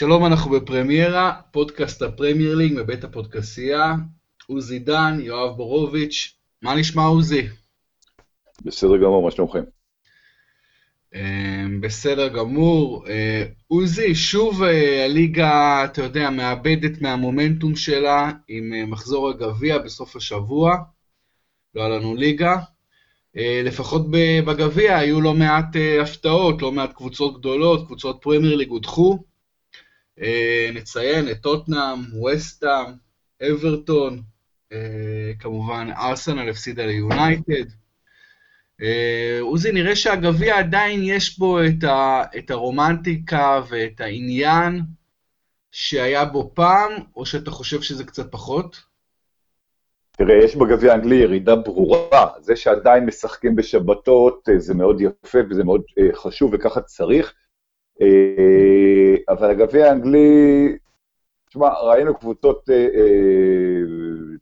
שלום, אנחנו בפרמיירה, פודקאסט הפרמייר ליג מבית הפודקסייה. עוזי דן, יואב בורוביץ', מה נשמע עוזי? בסדר גמור, מה שלומכם? אמ, בסדר גמור. אה, עוזי, שוב אה, הליגה, אתה יודע, מאבדת מהמומנטום שלה עם אה, מחזור הגביע בסוף השבוע. לא היה לנו ליגה. לפחות בגביע היו לא מעט הפתעות, לא מעט קבוצות גדולות, קבוצות פרמייר ליג הודחו. נציין את טוטנאם, ווסטאם, אברטון, כמובן ארסנל הפסידה ליונייטד. אה, עוזי, נראה שהגביע עדיין יש בו את, ה, את הרומנטיקה ואת העניין שהיה בו פעם, או שאתה חושב שזה קצת פחות? תראה, יש בגביע האנגלי ירידה ברורה. זה שעדיין משחקים בשבתות אה, זה מאוד יפה וזה מאוד אה, חשוב וככה צריך. אבל הגביע האנגלי, תשמע, ראינו קבוצות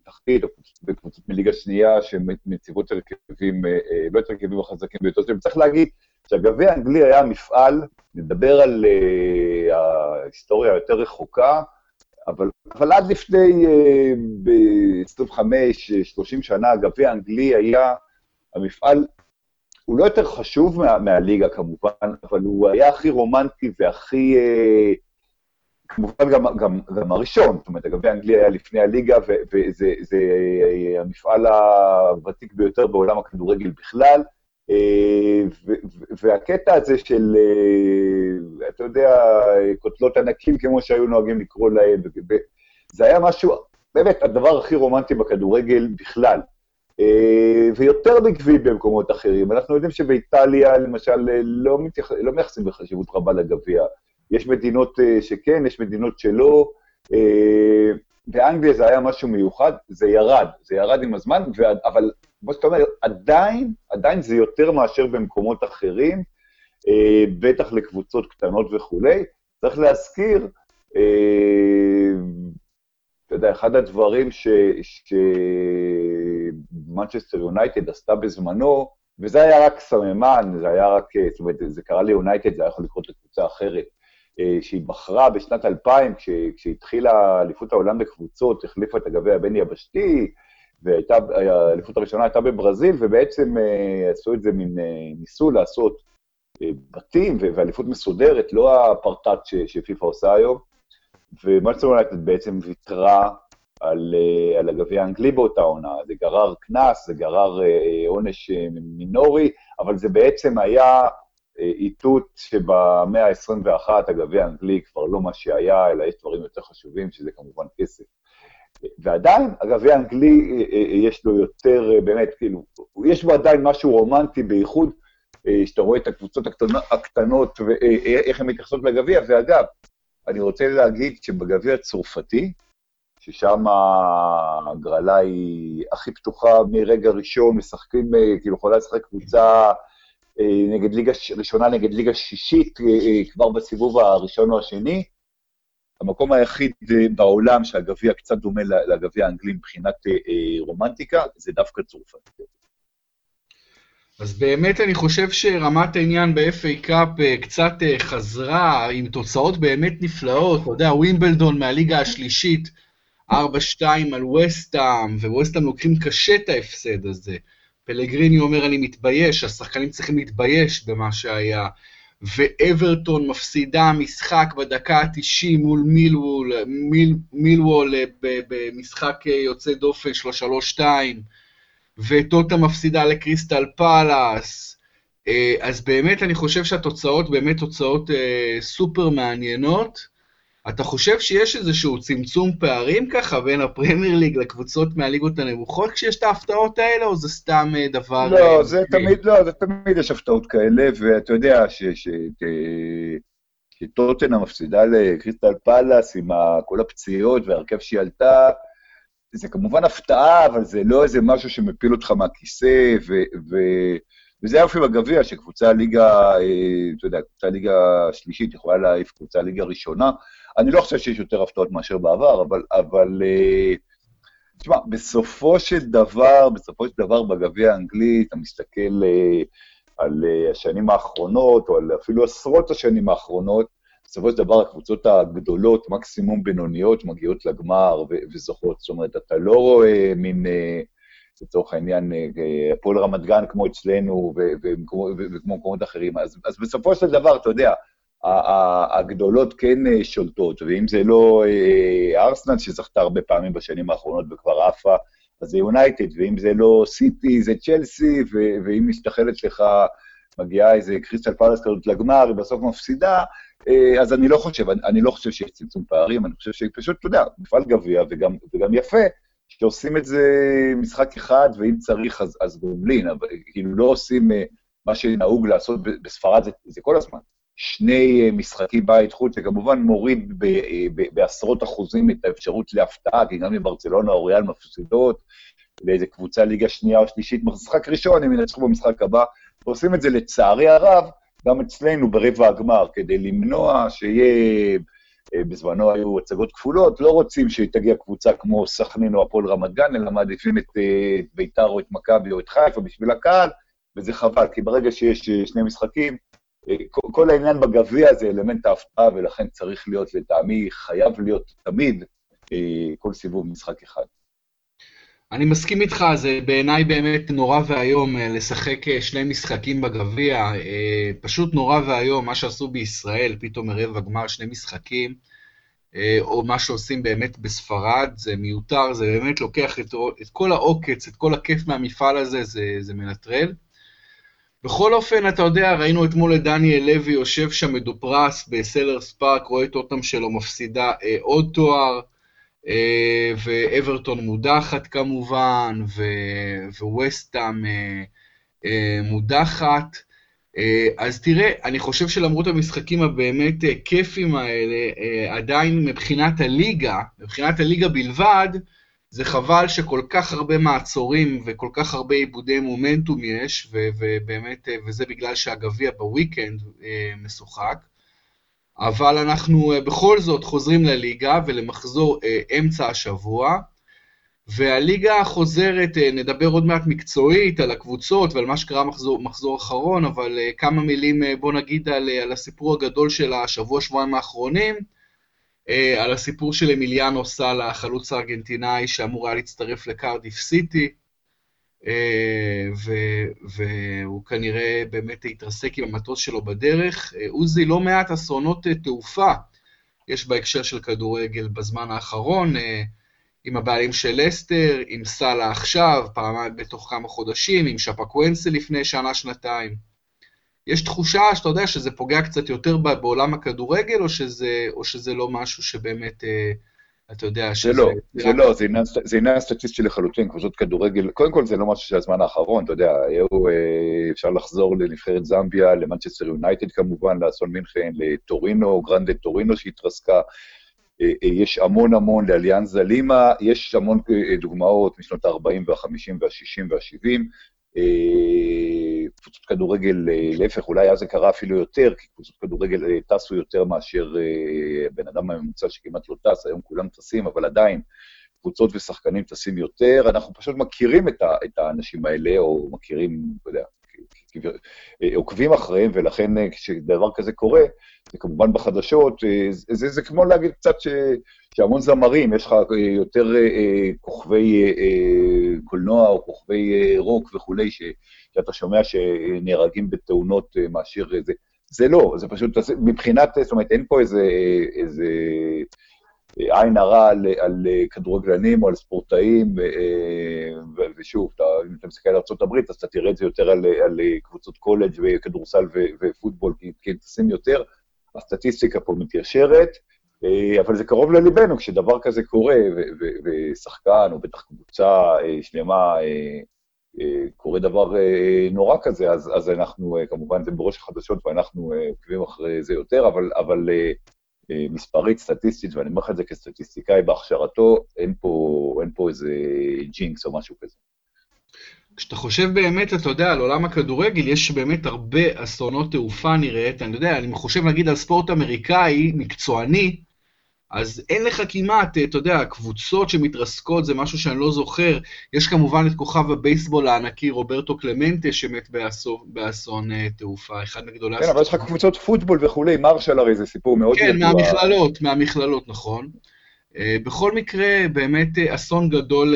תחתית, או קבוצות מליגה שנייה, שמציבות הרכבים, אה, אה, לא את הרכבים החזקים ביותר שלהם. צריך להגיד שהגביע האנגלי היה מפעל, נדבר על ההיסטוריה היותר רחוקה, אבל, אבל עד לפני uh, 25-30 שנה, הגביע האנגלי היה המפעל, הוא לא יותר חשוב מה, מהליגה כמובן, אבל הוא היה הכי רומנטי והכי... Uh, כמובן גם, גם, גם הראשון, זאת אומרת, הגביע האנגלי היה לפני הליגה, וזה זה המפעל הוותיק ביותר בעולם הכדורגל בכלל. אה, והקטע הזה של, אה, אתה יודע, קוטלות ענקים, כמו שהיו נוהגים לקרוא להם, זה היה משהו, באמת, הדבר הכי רומנטי בכדורגל בכלל. אה, ויותר בגבי במקומות אחרים. אנחנו יודעים שבאיטליה, למשל, לא, מתייח... לא מייחסים בחשיבות רבה לגביע. יש מדינות אה, שכן, יש מדינות שלא. אה, באנגליה זה היה משהו מיוחד, זה ירד, זה ירד עם הזמן, ו... אבל כמו שאתה אומר, עדיין, עדיין זה יותר מאשר במקומות אחרים, אה, בטח לקבוצות קטנות וכולי. צריך להזכיר, אתה יודע, אחד הדברים שמנצ'סטר יונייטד עשתה בזמנו, וזה היה רק סממן, זה היה רק, זאת אומרת, זה קרה ליונייטד, זה היה יכול לקרות לקבוצה אחרת. אה, שהיא בחרה בשנת 2000, כשהתחילה אליפות העולם בקבוצות, החליפה את הגביע הבין-יבשתי, והאליפות הראשונה הייתה בברזיל, ובעצם אה, עשו את זה, מין, אה, ניסו לעשות בתים ואליפות מסודרת, לא הפרטאט שפיפ"א עושה היום, ומנצ'סטר יונייטד בעצם ויתרה על, על הגביע האנגלי באותה עונה. זה גרר קנס, זה גרר עונש מינורי, אבל זה בעצם היה איתות שבמאה ה-21 הגביע האנגלי כבר לא מה שהיה, אלא יש דברים יותר חשובים, שזה כמובן כסף. ועדיין, הגביע האנגלי, אה, אה, יש לו יותר, אה, באמת, כאילו, יש בו עדיין משהו רומנטי, בייחוד שאתה רואה את הקבוצות הקטנות ואיך הן מתייחסות לגביע, ואגב, אני רוצה להגיד שבגביע הצרפתי, ששם הגרלה היא הכי פתוחה מרגע ראשון, משחקים, כאילו יכולה לשחק קבוצה אה, נגד ליגה ראשונה נגד ליגה שישית, אה, אה, כבר בסיבוב הראשון או השני. המקום היחיד בעולם שהגביע קצת דומה לגביע האנגלי מבחינת רומנטיקה, זה דווקא צרפת. אז באמת אני חושב שרמת העניין ב-FA קאפ קצת חזרה עם תוצאות באמת נפלאות. אתה יודע, ווימבלדון מהליגה השלישית, 4-2 על וסטאם, וווסטאם לוקחים קשה את ההפסד הזה. פלגריני אומר, אני מתבייש, השחקנים צריכים להתבייש במה שהיה. ואברטון מפסידה משחק בדקה ה-90 מול מילוול, מיל, מילוול אה, במשחק אה, יוצא דופן של 3-2, וטוטנהאם מפסידה לקריסטל פאלאס. אה, אז באמת אני חושב שהתוצאות באמת תוצאות סופר מעניינות. אתה חושב שיש איזשהו צמצום פערים ככה בין הפרמייר ליג לקבוצות מהליגות הנמוכות כשיש את ההפתעות האלה, או זה סתם אה, דבר... לא, אה, זה תמיד, לא, זה תמיד יש הפתעות כאלה, ואתה יודע שטוטנהאם מפסידה לקריסטל פאלאס עם כל הפציעות והרכב שהיא עלתה, זה כמובן הפתעה, אבל זה לא איזה משהו שמפיל אותך מהכיסא, ו... וזה היופי בגביע, שקבוצה ליגה, אה, אתה יודע, קבוצה ליגה שלישית יכולה להעיף קבוצה ליגה ראשונה. אני לא חושב שיש יותר הפתעות מאשר בעבר, אבל, אבל אה, תשמע, בסופו של דבר, בסופו של דבר בגביע האנגלי, אתה מסתכל אה, על השנים האחרונות, או על אפילו עשרות השנים האחרונות, בסופו של דבר הקבוצות הגדולות, מקסימום בינוניות, מגיעות לגמר וזוכות. זאת אומרת, אתה לא רואה מין, אה, לצורך העניין, אה, הפועל רמת גן כמו אצלנו וכמו מקומות אחרים. אז, אז בסופו של דבר, אתה יודע, הגדולות כן אה, שולטות, ואם זה לא ארסנל, שזכתה הרבה פעמים בשנים האחרונות וכבר עפה, אז זה יונייטד, ואם זה לא סיטי, זה צ'לסי, ואם משתחלת לך, מגיעה איזה קריסטל פלאס כזאת לגמר, היא בסוף מפסידה, אה, אז אני לא חושב, אני, אני לא חושב שיש צמצום פערים, אני חושב שפשוט, אתה יודע, מפעל גביע, וגם, וגם יפה, שעושים את זה משחק אחד, ואם צריך אז, אז גומלין, אבל כאילו לא עושים אה, מה שנהוג לעשות בספרד, זה, זה כל הזמן. שני אה, משחקים בית חוץ, זה כמובן מוריד ב, ב, בעשרות אחוזים את האפשרות להפתעה, כי גם אם ברצלונה או ריאל מפסידות לאיזה קבוצה ליגה שנייה או שלישית, משחק ראשון הם ינצחו במשחק הבא, ועושים את זה לצערי הרב, גם אצלנו ברבע הגמר, כדי למנוע שיהיה, אה, בזמנו היו הצגות כפולות, לא רוצים שתגיע קבוצה כמו סכנין או הפועל רמת גן, אלא מעדיפים את אה, ביתר או את מכבי או את חיפה בשביל הקהל, וזה חבל, כי ברגע שיש אה, שני משחקים, כל העניין בגביע זה אלמנט ההפתעה, ולכן צריך להיות, לטעמי, חייב להיות תמיד כל סיבוב משחק אחד. אני מסכים איתך, זה בעיניי באמת נורא ואיום אה, לשחק אה, שני משחקים בגביע, אה, פשוט נורא ואיום מה שעשו בישראל, פתאום מרבע גמר שני משחקים, או מה שעושים באמת בספרד, זה מיותר, זה באמת לוקח את, את כל העוקץ, את כל הכיף מהמפעל הזה, זה, זה מנטרל. בכל אופן, אתה יודע, ראינו אתמול את דניאל לוי יושב שם מדופרס בסלרס פארק, רואה את אותם שלו מפסידה עוד תואר. אה, ואברטון מודחת כמובן, וווסטאם אה, אה, מודחת. אז תראה, אני חושב שלמרות המשחקים הבאמת כיפים האלה, עדיין מבחינת הליגה, מבחינת הליגה בלבד, זה חבל שכל כך הרבה מעצורים וכל כך הרבה עיבודי מומנטום יש, ובאמת, וזה בגלל שהגביע בוויקנד משוחק. אבל אנחנו אה, בכל זאת חוזרים לליגה ולמחזור אה, אמצע השבוע, והליגה חוזרת, אה, נדבר עוד מעט מקצועית על הקבוצות ועל מה שקרה מחזור, מחזור אחרון, אבל כמה מילים, בוא נגיד, על, על הסיפור הגדול של השבוע-שבועיים האחרונים, על הסיפור של אמיליאנו סאלה, החלוץ הארגנטינאי שאמור היה להצטרף לקרדיף סיטי. אה, והוא כנראה באמת התרסק עם המטוס שלו בדרך. אה, עוזי, לא מעט אסונות אה, תעופה יש בהקשר של כדורגל בזמן האחרון, עם הבעלים של אסטר, עם סאלה עכשיו, פעמיים בתוך כמה חודשים, עם שפקוונסה לפני שנה-שנתיים. יש תחושה שאתה יודע שזה פוגע קצת יותר בעולם הכדורגל, או שזה, או שזה לא משהו שבאמת... אה, אתה יודע שזה... זה לא, זה לא, זה עניין סטטיסטי לחלוטין, קבוצות כדורגל, קודם כל זה לא משהו של הזמן האחרון, אתה יודע, היו, אה, אפשר לחזור לנבחרת זמביה, למנצ'סטר יונייטד כמובן, לאסון מינכן, לטורינו, גרנדה טורינו שהתרסקה, אה, יש המון המון לאליאנזה לימה, יש המון דוגמאות משנות ה-40 וה-50 וה-60 וה-70, קבוצות כדורגל, אה, להפך, אולי אז זה קרה אפילו יותר, כי קבוצות כדורגל אה, טסו יותר מאשר אה, בן אדם הממוצע שכמעט לא טס, היום כולם טסים, אבל עדיין קבוצות ושחקנים טסים יותר. אנחנו פשוט מכירים את, ה, את האנשים האלה, או מכירים, אתה יודע, עוקבים אחריהם, ולכן כשדבר כזה קורה, זה כמובן בחדשות, זה, זה, זה כמו להגיד קצת ש, שהמון זמרים, יש לך יותר כוכבי קולנוע או כוכבי רוק וכולי, שאתה שומע שנהרגים בתאונות אה, מאשר זה. זה לא, זה פשוט, מבחינת, זאת אומרת, אין פה איזה, איזה עין הרע על, על כדורגלנים או על ספורטאים, ושוב, אתה, אם אתה מסתכל על ארה"ב, אז אתה תראה את זה יותר על, על קבוצות קולג' וכדורסל ופוטבול, כי, כי יותר, הסטטיסטיקה פה מתיישרת, אה, אבל זה קרוב לליבנו כשדבר כזה קורה, ושחקן, או בטח קבוצה אה, שלמה, קורה דבר אה, נורא כזה, אז, אז אנחנו, אה, כמובן זה בראש החדשות ואנחנו אה, עוקבים אחרי זה יותר, אבל, אבל מספרית, סטטיסטית, ואני אומר לך את זה כסטטיסטיקאי בהכשרתו, אין פה, אין פה איזה ג'ינקס או משהו כזה. כשאתה חושב באמת, אתה יודע, על עולם הכדורגל, יש באמת הרבה אסונות תעופה נראית, אני יודע, אני חושב נגיד על ספורט אמריקאי, מקצועני, אז אין לך כמעט, אתה יודע, קבוצות שמתרסקות, זה משהו שאני לא זוכר. יש כמובן את כוכב הבייסבול הענקי רוברטו קלמנטה, שמת באסון, באסון תעופה, אחד מגדולי כן, אבל יש לך קבוצות פוטבול וכולי, מרשל הרי זה סיפור מאוד כן, ידוע. מהמכללות, מהמכללות, נכון. בכל מקרה, באמת אסון גדול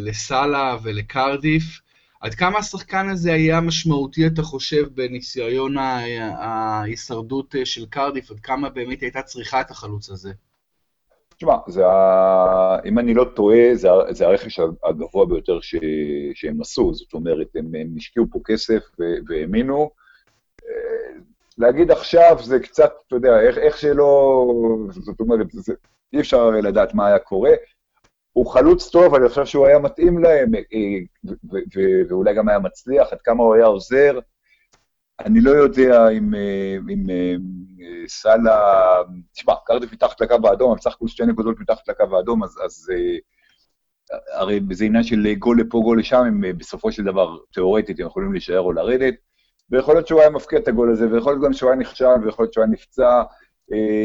לסאלה ולקרדיף. עד כמה השחקן הזה היה משמעותי, אתה חושב, בניסיון ההישרדות של קרדיף? עד כמה באמת הייתה צריכה את החלוץ הזה? תשמע, ה... אם אני לא טועה, זה, זה הרכש הגבוה ביותר ש... שהם עשו. זאת אומרת, הם, הם השקיעו פה כסף והאמינו. להגיד עכשיו זה קצת, אתה יודע, איך, איך שלא... זאת אומרת, זה, אי אפשר לדעת מה היה קורה. הוא חלוץ טוב, אני חושב שהוא היה מתאים להם, אה, ואולי גם היה מצליח, עד כמה הוא היה עוזר. אני לא יודע אם, אה, אם אה, סאלה... תשמע, קרדיף מתחת לקו האדום, אבל בסך הכול שתי נקודות מתחת לקו האדום, אז, אז הרי זה עניין של גול לפה, גול לשם, הם בסופו של דבר, תיאורטית, הם יכולים להישאר או לרדת. ויכול להיות שהוא היה מפקיע את הגול הזה, ויכול להיות גם שהוא היה נכשל, ויכול להיות שהוא היה נפצע.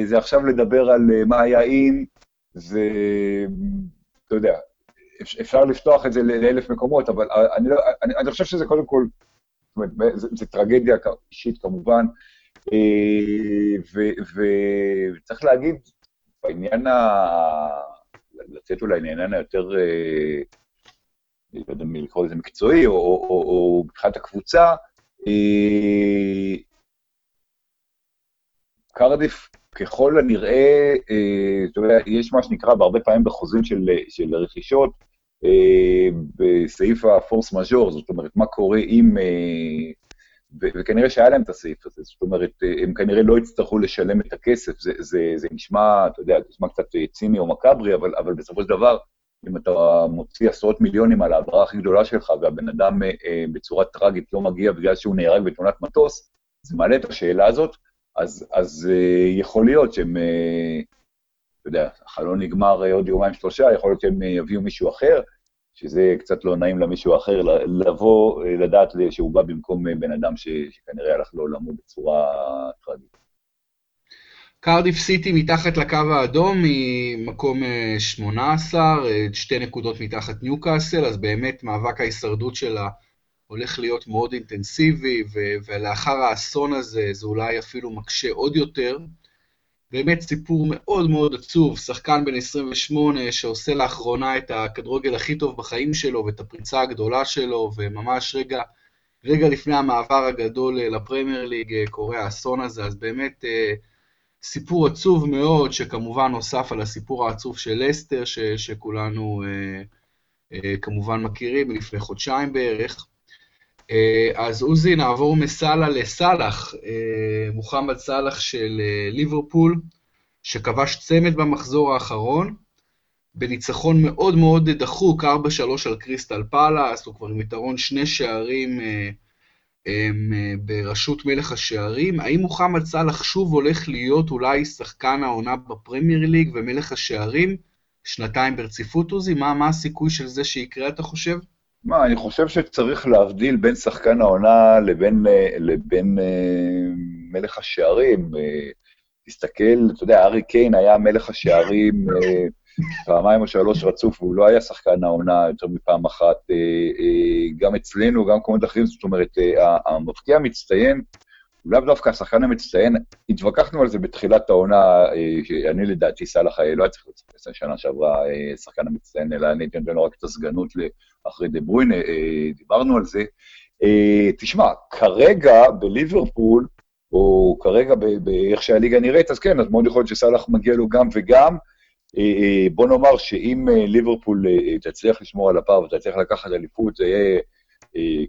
זה עכשיו לדבר על מה היה אם, זה... אתה יודע, אפשר לפתוח את זה לאלף מקומות, אבל אני, לא, אני, אני חושב שזה קודם כל, זאת אומרת, זה, זה טרגדיה אישית כמובן, אה, וצריך להגיד, בעניין ה... לצאת אולי לעניין היותר, אה, לא יודע מי לקרוא לזה מקצועי, או, מבחינת הקבוצה, אה, קרדיף ככל הנראה, אה, אתה יודע, יש מה שנקרא בהרבה פעמים בחוזים של, של רכישות, אה, בסעיף הפורס מז'ור, זאת אומרת, מה קורה אם... אה, וכנראה שהיה להם את הסעיף הזה, זאת אומרת, הם כנראה לא יצטרכו לשלם את הכסף, זה, זה, זה נשמע, אתה יודע, זה נשמע קצת ציני או מקאברי, אבל, אבל בסופו של דבר, אם אתה מוציא עשרות מיליונים על ההעברה הכי גדולה שלך, והבן אדם בצורה טראגית לא מגיע בגלל שהוא נהרג בתאונת מטוס, זה מעלה את השאלה הזאת, אז, אז uh, יכול להיות שהם, uh, אתה יודע, החלון נגמר uh, עוד יומיים שלושה, יכול להיות שהם יביאו מישהו אחר, שזה קצת לא נעים למישהו אחר, לבוא, לדעת שהוא בא במקום בן אדם שכנראה הלך לעולמו בצורה טרגית. קרדיף סיטי מתחת לקו האדום היא מקום 18, שתי נקודות מתחת ניוקאסל, אז באמת מאבק ההישרדות שלה הולך להיות מאוד אינטנסיבי, ו- ולאחר האסון הזה זה אולי אפילו מקשה עוד יותר. באמת סיפור מאוד מאוד עצוב, שחקן בן 28 שעושה לאחרונה את הכדורגל הכי טוב בחיים שלו ואת הפריצה הגדולה שלו, וממש רגע, רגע לפני המעבר הגדול לפרמייר ליג קורה האסון הזה, אז באמת אה, סיפור עצוב מאוד, שכמובן נוסף על הסיפור העצוב של לסטר, ש- שכולנו אה, אה, כמובן מכירים מלפני חודשיים בערך. אה, אז עוזי, נעבור מסאלה לסאלח, אה, מוחמד סאלח של אה, ליברפול, שכבש צמד במחזור האחרון, בניצחון מאוד מאוד דחוק, 4-3 על קריסטל פאלאס, הוא כבר עם יתרון שני שערים בראשות מלך השערים. האם מוחמד סאלח שוב הולך להיות אולי שחקן העונה בפרמייר ליג ומלך השערים שנתיים ברציפות, עוזי? מה, מה הסיכוי של זה שיקרה, אתה חושב? מה, אני חושב שצריך להבדיל בין שחקן העונה לבין, אה, לבין אה, מלך השערים. אה, תסתכל, אתה יודע, ארי קיין היה מלך השערים פעמיים או שלוש רצוף, והוא לא היה שחקן העונה יותר מפעם אחת. גם אצלנו, גם במקומות אחרים, זאת אומרת, המבקיע המצטיין, לאו דווקא השחקן המצטיין, התווכחנו על זה בתחילת העונה, אה, אני לדעתי סאלח לא היה צריך להיות שנה שעברה אה, שחקן המצטיין, אלא אני אתן לו רק את הסגנות אחרי דה ברוין, אה, דיברנו על זה. תשמע, כרגע בליברפול, או כרגע באיך שהליגה נראית, אז כן, אז מאוד יכול להיות שסאלח מגיע לו גם וגם. בוא נאמר שאם ליברפול תצליח לשמור על הפער ותצליח לקחת אליפות, זה יהיה אה,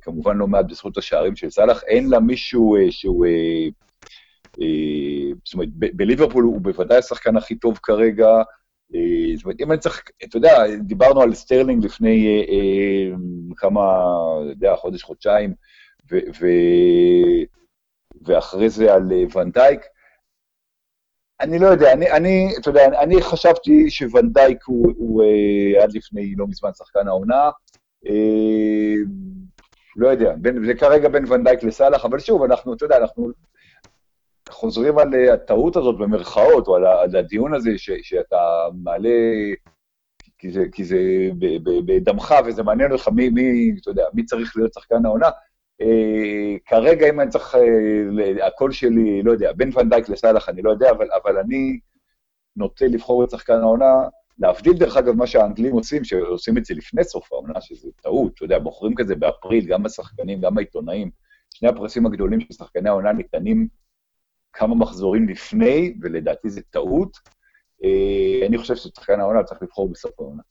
כמובן לא מעט בזכות השערים של סאלח, אין לה מישהו אה, שהוא... אה, זאת אומרת, בליברפול הוא בוודאי השחקן הכי טוב כרגע. זאת אומרת, אם אני צריך, אתה יודע, דיברנו על סטרלינג לפני כמה, אתה יודע, חודש, חודשיים, ואחרי זה על ונדייק. אני לא יודע, אני, אני, אתה יודע, אני חשבתי שוונדייק הוא, הוא עד לפני לא מזמן שחקן העונה. לא יודע, בין, זה כרגע בין ונדייק לסאלח, אבל שוב, אנחנו, אתה יודע, אנחנו חוזרים על אה, הטעות הזאת במרכאות, או על הדיון הזה ש, שאתה מעלה, כי זה, זה בדמך וזה מעניין אותך מי, מי, אתה יודע, מי צריך להיות שחקן העונה. אה, כרגע, אם אני צריך, אה, הקול שלי, לא יודע, בין ונדייק לסאלח, אני לא יודע, אבל, אבל אני נוטה לבחור את שחקן העונה, להבדיל, דרך אגב, מה שהאנגלים עושים, שעושים את זה לפני סוף העונה, שזה טעות, אתה יודע, בוחרים כזה באפריל, גם השחקנים, גם העיתונאים. שני הפרסים הגדולים של שחקני העונה ניתנים כמה מחזורים לפני, ולדעתי זה טעות. אה, אני חושב ששחקן העונה צריך לבחור בסוף העונה.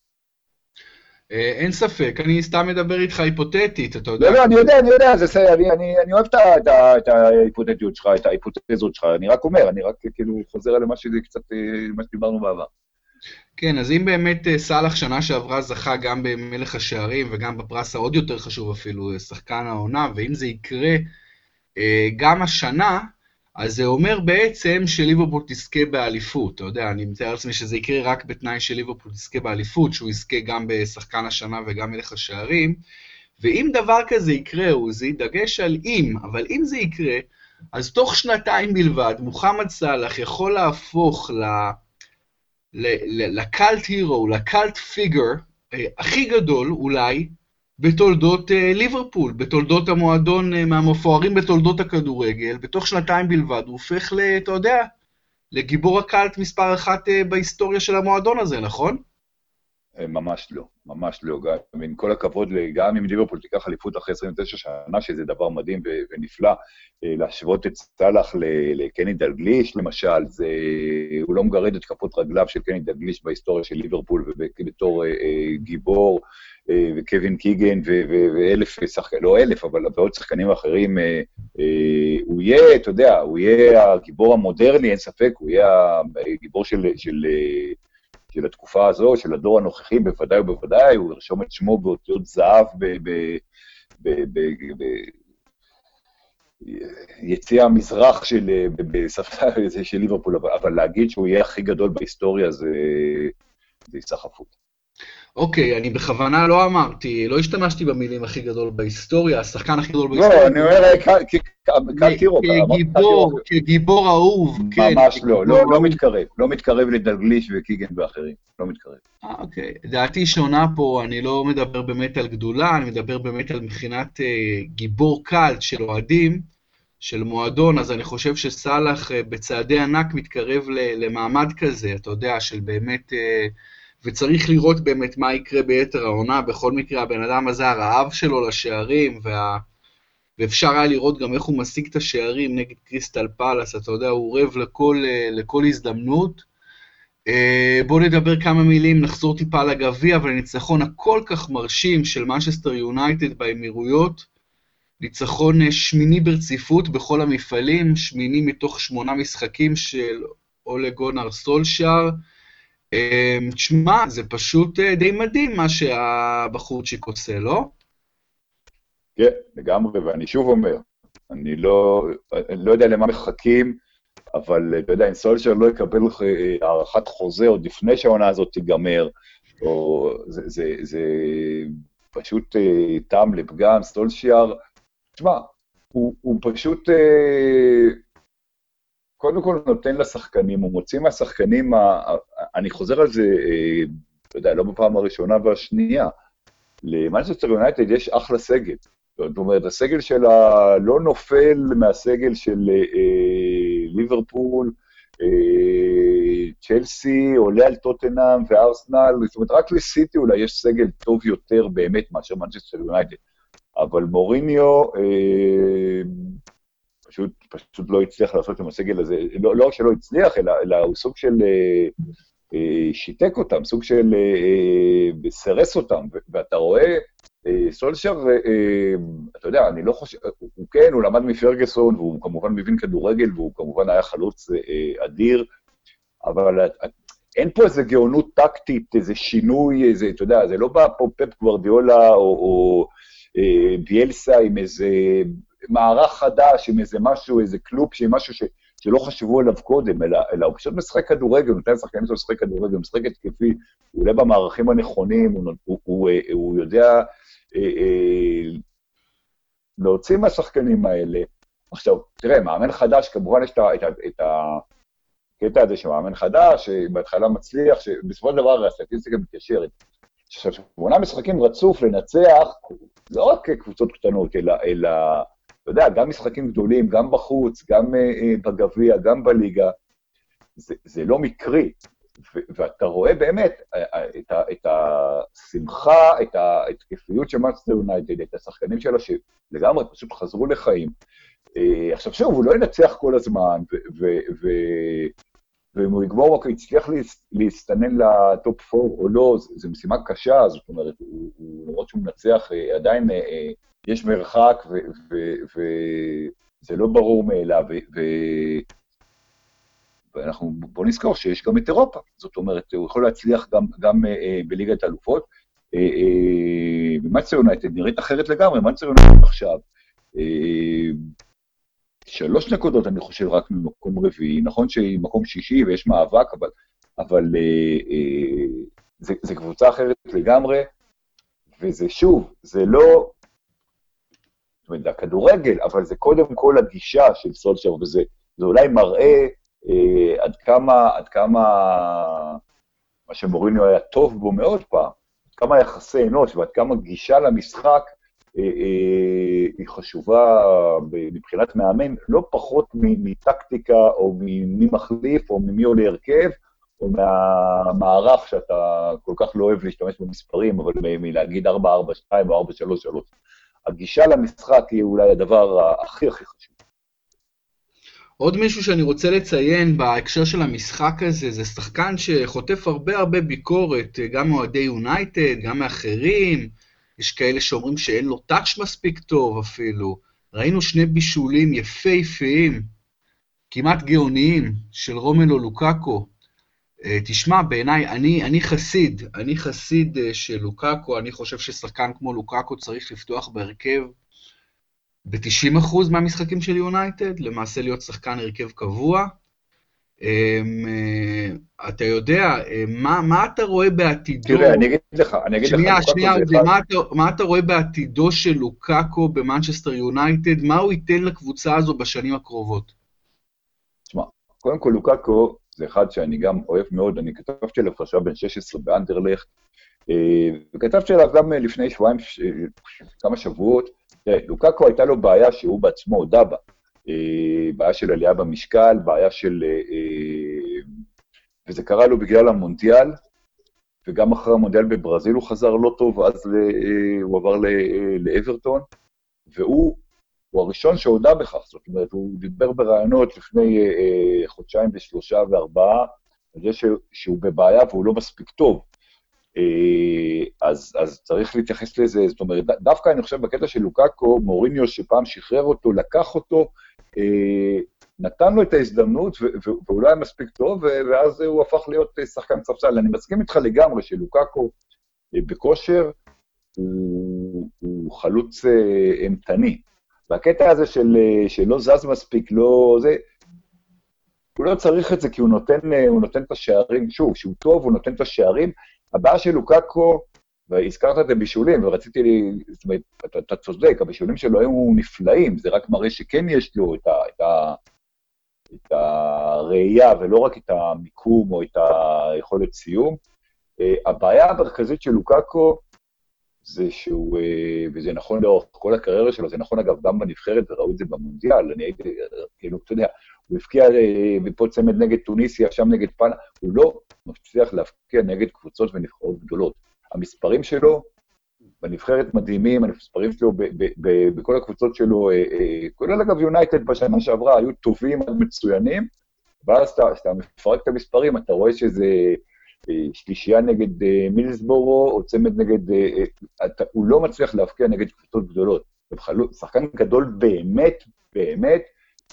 אה, אין ספק, אני סתם מדבר איתך היפותטית, אתה יודע. לא, לא, אני יודע, אני יודע, זה בסדר, אני, אני, אני אוהב את ההיפותטיות שלך, את ההיפותטזות שלך, אני רק אומר, אני רק כאילו חוזר על מה שזה קצת, אה, מה שדיברנו בעבר. כן, אז אם באמת סאלח שנה שעברה זכה גם במלך השערים וגם בפרס העוד יותר חשוב אפילו, שחקן העונה, ואם זה יקרה גם השנה, אז זה אומר בעצם שליברפול תזכה באליפות, אתה יודע, אני מתאר לעצמי שזה יקרה רק בתנאי שליברפול תזכה באליפות, שהוא יזכה גם בשחקן השנה וגם מלך השערים, ואם דבר כזה יקרה, עוזי, דגש על אם, אבל אם זה יקרה, אז תוך שנתיים בלבד, מוחמד סאלח יכול להפוך לקאלט הירו, לקאלט פיגר, הכי גדול אולי, בתולדות uh, ליברפול, בתולדות המועדון, uh, מהמפוארים בתולדות הכדורגל, בתוך שנתיים בלבד הוא הופך, אתה יודע, לגיבור הקאלט מספר אחת בהיסטוריה של המועדון הזה, נכון? ממש לא, ממש לא. גם עם כל הכבוד, גם אם ליברפול תיקח אליפות אחרי 29 שנה, שזה דבר מדהים ונפלא, להשוות את סאלח לקני דלגליש, למשל, זה, הוא לא מגרד את כפות רגליו של קני דלגליש בהיסטוריה של ליברפול ובתור גיבור. אה, וקווין קיגן ואלף שחקנים, לא אלף, אבל ועוד שחקנים אחרים, אה, אה, הוא יהיה, אתה יודע, הוא יהיה הגיבור המודרני, אין ספק, הוא יהיה הגיבור של, של, של התקופה הזו, של הדור הנוכחי, בוודאי ובוודאי, הוא ירשום את שמו באותיות זהב ביציע המזרח של, של ליברפול, אבל להגיד שהוא יהיה הכי גדול בהיסטוריה זה, זה היסחפות. אוקיי, אני בכוונה לא אמרתי, לא השתמשתי במילים הכי גדול בהיסטוריה, השחקן הכי גדול בהיסטוריה. לא, אני אומר, קל תירו. כגיבור, כגיבור אהוב, כן. ממש לא, לא מתקרב, לא מתקרב לדגליש וקיגן ואחרים, לא מתקרב. אה, אוקיי. דעתי שונה פה, אני לא מדבר באמת על גדולה, אני מדבר באמת על מבחינת אה, גיבור קאלט של אוהדים, של מועדון, אז אני חושב שסאלח אה, בצעדי ענק מתקרב למעמד כזה, אתה יודע, של באמת... וצריך לראות באמת מה יקרה ביתר העונה. בכל מקרה, הבן אדם הזה, הרעב שלו לשערים, וה... ואפשר היה לראות גם איך הוא משיג את השערים נגד קריסטל פאלאס, אתה יודע, הוא רעב לכל, לכל הזדמנות. אה, בואו נדבר כמה מילים, נחזור טיפה לגביע ולניצחון הכל כך מרשים של מנצ'סטר יונייטד באמירויות. ניצחון אה, שמיני ברציפות בכל המפעלים, שמיני מתוך שמונה משחקים של אולה גונר סולשאר. אמ, תשמע, זה פשוט אה, די מדהים מה שהבחורצ'יק עושה, לא? כן, לגמרי, ואני שוב אומר, אני לא, אני לא יודע למה מחכים, אבל אתה יודע, אם סולשר לא יקבל אה, הארכת חוזה עוד לפני שהעונה הזאת תיגמר, או זה, זה, זה פשוט אה, טעם לפגם, סולשיאר, תשמע, הוא, הוא פשוט קודם כל נותן לשחקנים, הוא מוציא מהשחקנים, אני חוזר על זה, אה, אתה יודע, לא בפעם הראשונה והשנייה, למנצ'סטר יונייטד יש אחלה סגל. זאת אומרת, הסגל שלה לא נופל מהסגל של אה, ליברפול, אה, צ'לסי, עולה על טוטנאם וארסנל, זאת אומרת, רק לסיטי אולי יש סגל טוב יותר באמת מאשר מנצ'סטר יונייטד. אבל מוריניו, אה, פשוט, פשוט לא הצליח לעשות עם הסגל הזה, לא, לא רק שלא הצליח, אלא, אלא הוא סוג של אה, אה, שיתק אותם, סוג של אה, אה, סרס אותם, ואתה רואה, אה, סולשר, אה, אה, אתה יודע, אני לא חושב, הוא, הוא כן, הוא למד מפרגוסון, והוא כמובן מבין כדורגל, והוא כמובן היה חלוץ אה, אדיר, אבל אין פה איזה גאונות טקטית, איזה שינוי, איזה, אתה יודע, זה לא בא פה פפ גוורדיולה או, או אה, ביאלסה עם איזה מערך חדש, עם איזה משהו, איזה קלופ, עם משהו ש, שלא חשבו עליו קודם, אלא, אלא הוא פשוט משחק כדורגל, נותן לשחקנים שלו לשחק כדורגל, הוא משחק התקפי, הוא עולה במערכים הנכונים, הוא, הוא, הוא, הוא הוא יודע אה, אה, להוציא מהשחקנים האלה עכשיו, תראה, מאמן חדש, כמובן יש את הקטע הזה שמאמן חדש, שבהתחלה מצליח, שבסופו של דבר הסטטיסטיקה מתיישרת. עכשיו, שמונה משחקים רצוף לנצח, לא רק קבוצות קטנות, אלא, אלא, אתה יודע, גם משחקים גדולים, גם בחוץ, גם uh, בגביע, גם בליגה, זה, זה לא מקרי. ואתה רואה באמת את, ה, את השמחה, את ההתקפיות של מאנסטר יונייטד, את השחקנים שלה שלגמרי פשוט חזרו לחיים. עכשיו שוב, הוא לא ינצח כל הזמן, ואם הוא יגמור, רק יצליח להסתנן לטופ 4 או לא, זו משימה קשה, זאת אומרת, הוא, למרות שהוא מנצח, אה, עדיין אה, אה, יש מרחק, וזה לא ברור מאליו, ואנחנו, בואו נזכור שיש גם את אירופה, זאת אומרת, הוא יכול להצליח גם, גם בליגת האלופות. ומאצר יונייטד נראית אחרת לגמרי, מאצר יונייטד עכשיו. שלוש נקודות, אני חושב, רק ממקום רביעי. נכון שהיא מקום שישי ויש מאבק, אבל, אבל אה, אה, זה, זה קבוצה אחרת לגמרי, וזה שוב, זה לא... זאת אומרת, זה הכדורגל, אבל זה קודם כל הגישה של סולשר, וזה אולי מראה אה, עד כמה, עד כמה מה שמוריניו היה טוב בו מאוד פעם, עד כמה יחסי אנוש ועד כמה גישה למשחק היא חשובה מבחינת מאמן, לא פחות מטקטיקה או ממי מחליף או ממי עולה הרכב, או מהמערך שאתה כל כך לא אוהב להשתמש במספרים, אבל מלהגיד 4-4-2 או 4-3-3. הגישה למשחק היא אולי הדבר הכי הכי חשוב. עוד מישהו שאני רוצה לציין בהקשר של המשחק הזה, זה שחקן שחוטף הרבה הרבה ביקורת, גם מאוהדי יונייטד, גם מאחרים, יש כאלה שאומרים שאין לו טאץ' מספיק טוב אפילו. ראינו שני בישולים יפהפיים, כמעט גאוניים, של רומלו לוקאקו. אה, תשמע, בעיניי, אני, אני חסיד, אני חסיד אה, של לוקאקו, אני חושב ששחקן כמו לוקאקו צריך לפתוח בהרכב ב-90% מהמשחקים של יונייטד, למעשה להיות שחקן הרכב קבוע. אמ, אה, אתה יודע, אה, מה, מה אתה רואה בעתידו... תראה, אני אגיד לך, אני אגיד שנייה, לך... שנייה, שנייה, מה, אתה, מה אתה רואה בעתידו של לוקאקו במנצ'סטר יונייטד? מה הוא ייתן לקבוצה הזו בשנים הקרובות? תשמע, קודם כל לוקאקו זה אחד שאני גם אוהב מאוד, אני כתבתי עליו עכשיו בן 16 באנדרלכט, אה, וכתבתי עליו גם לפני שבועיים, כמה שבועות. לוקאקו הייתה לו בעיה שהוא בעצמו הודה בה. אה, בעיה של עלייה במשקל, בעיה של... אה, אה, וזה קרה לו בגלל המונדיאל, וגם אחרי המונדיאל בברזיל הוא חזר לא טוב, אז הוא עבר לאברטון, והוא הוא הראשון שהודה בכך, זאת אומרת, הוא דיבר בראיונות לפני חודשיים ושלושה וארבעה, על זה שהוא בבעיה והוא לא מספיק טוב. אז, אז צריך להתייחס לזה, זאת אומרת, דווקא אני חושב בקטע של לוקאקו, מוריניו שפעם שחרר אותו, לקח אותו, אה, נתן לו את ההזדמנות, והוא לא היה מספיק טוב, ואז הוא הפך להיות אה, שחקן ספסל. אני מסכים איתך לגמרי שלוקאקו אה, בכושר הוא, הוא חלוץ אימתני. והקטע הזה של, שלא זז מספיק, לא... זה... הוא לא צריך את זה כי הוא נותן, הוא נותן את השערים, שוב, שהוא טוב, הוא נותן את השערים. הבעיה של לוקאקו, והזכרת את הבישולים, ורציתי, זאת אומרת, אתה, אתה צודק, הבישולים שלו היו נפלאים, זה רק מראה שכן יש לו את, ה, את, ה, את הראייה ולא רק את המיקום או את היכולת סיום. Uh, הבעיה המרכזית של לוקאקו זה שהוא, uh, וזה נכון לאורך כל הקריירה שלו, זה נכון אגב גם בנבחרת, וראו את זה במונדיאל, אני הייתי, כאילו, אתה יודע, הוא הבקיע מפה צמד נגד טוניסיה, שם נגד פאנה, הוא לא מצליח להבקיע נגד קבוצות ונבחרות גדולות. המספרים שלו בנבחרת מדהימים, המספרים שלו ב- ב- ב- בכל הקבוצות שלו, אה, אה, כולל אגב יונייטד בשנה שעברה, היו טובים עד מצוינים, ואז כשאתה מפרק את המספרים, אתה רואה שזה אה, שלישייה נגד מילסבורו, או צמד נגד... אתה, הוא לא מצליח להבקיע נגד קבוצות גדולות. שחקן גדול באמת, באמת,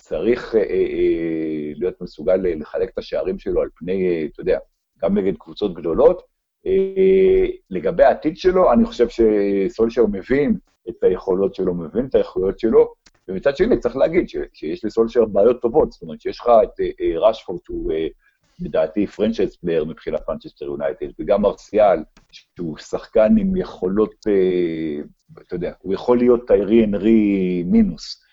צריך אה, אה, להיות מסוגל לחלק את השערים שלו על פני, אתה יודע, גם נגד קבוצות גדולות, אה, לגבי העתיד שלו, אני חושב שסולשר מבין את היכולות שלו, מבין את היכולות שלו, ומצד שני צריך להגיד שיש לסולשר בעיות טובות, זאת אומרת שיש לך את רשפורד, שהוא לדעתי franchise player מבחינת מנצ'סטר יונייטד, וגם מרסיאל, שהוא שחקן עם יכולות, אה, אתה יודע, הוא יכול להיות טיירי אנרי מינוס.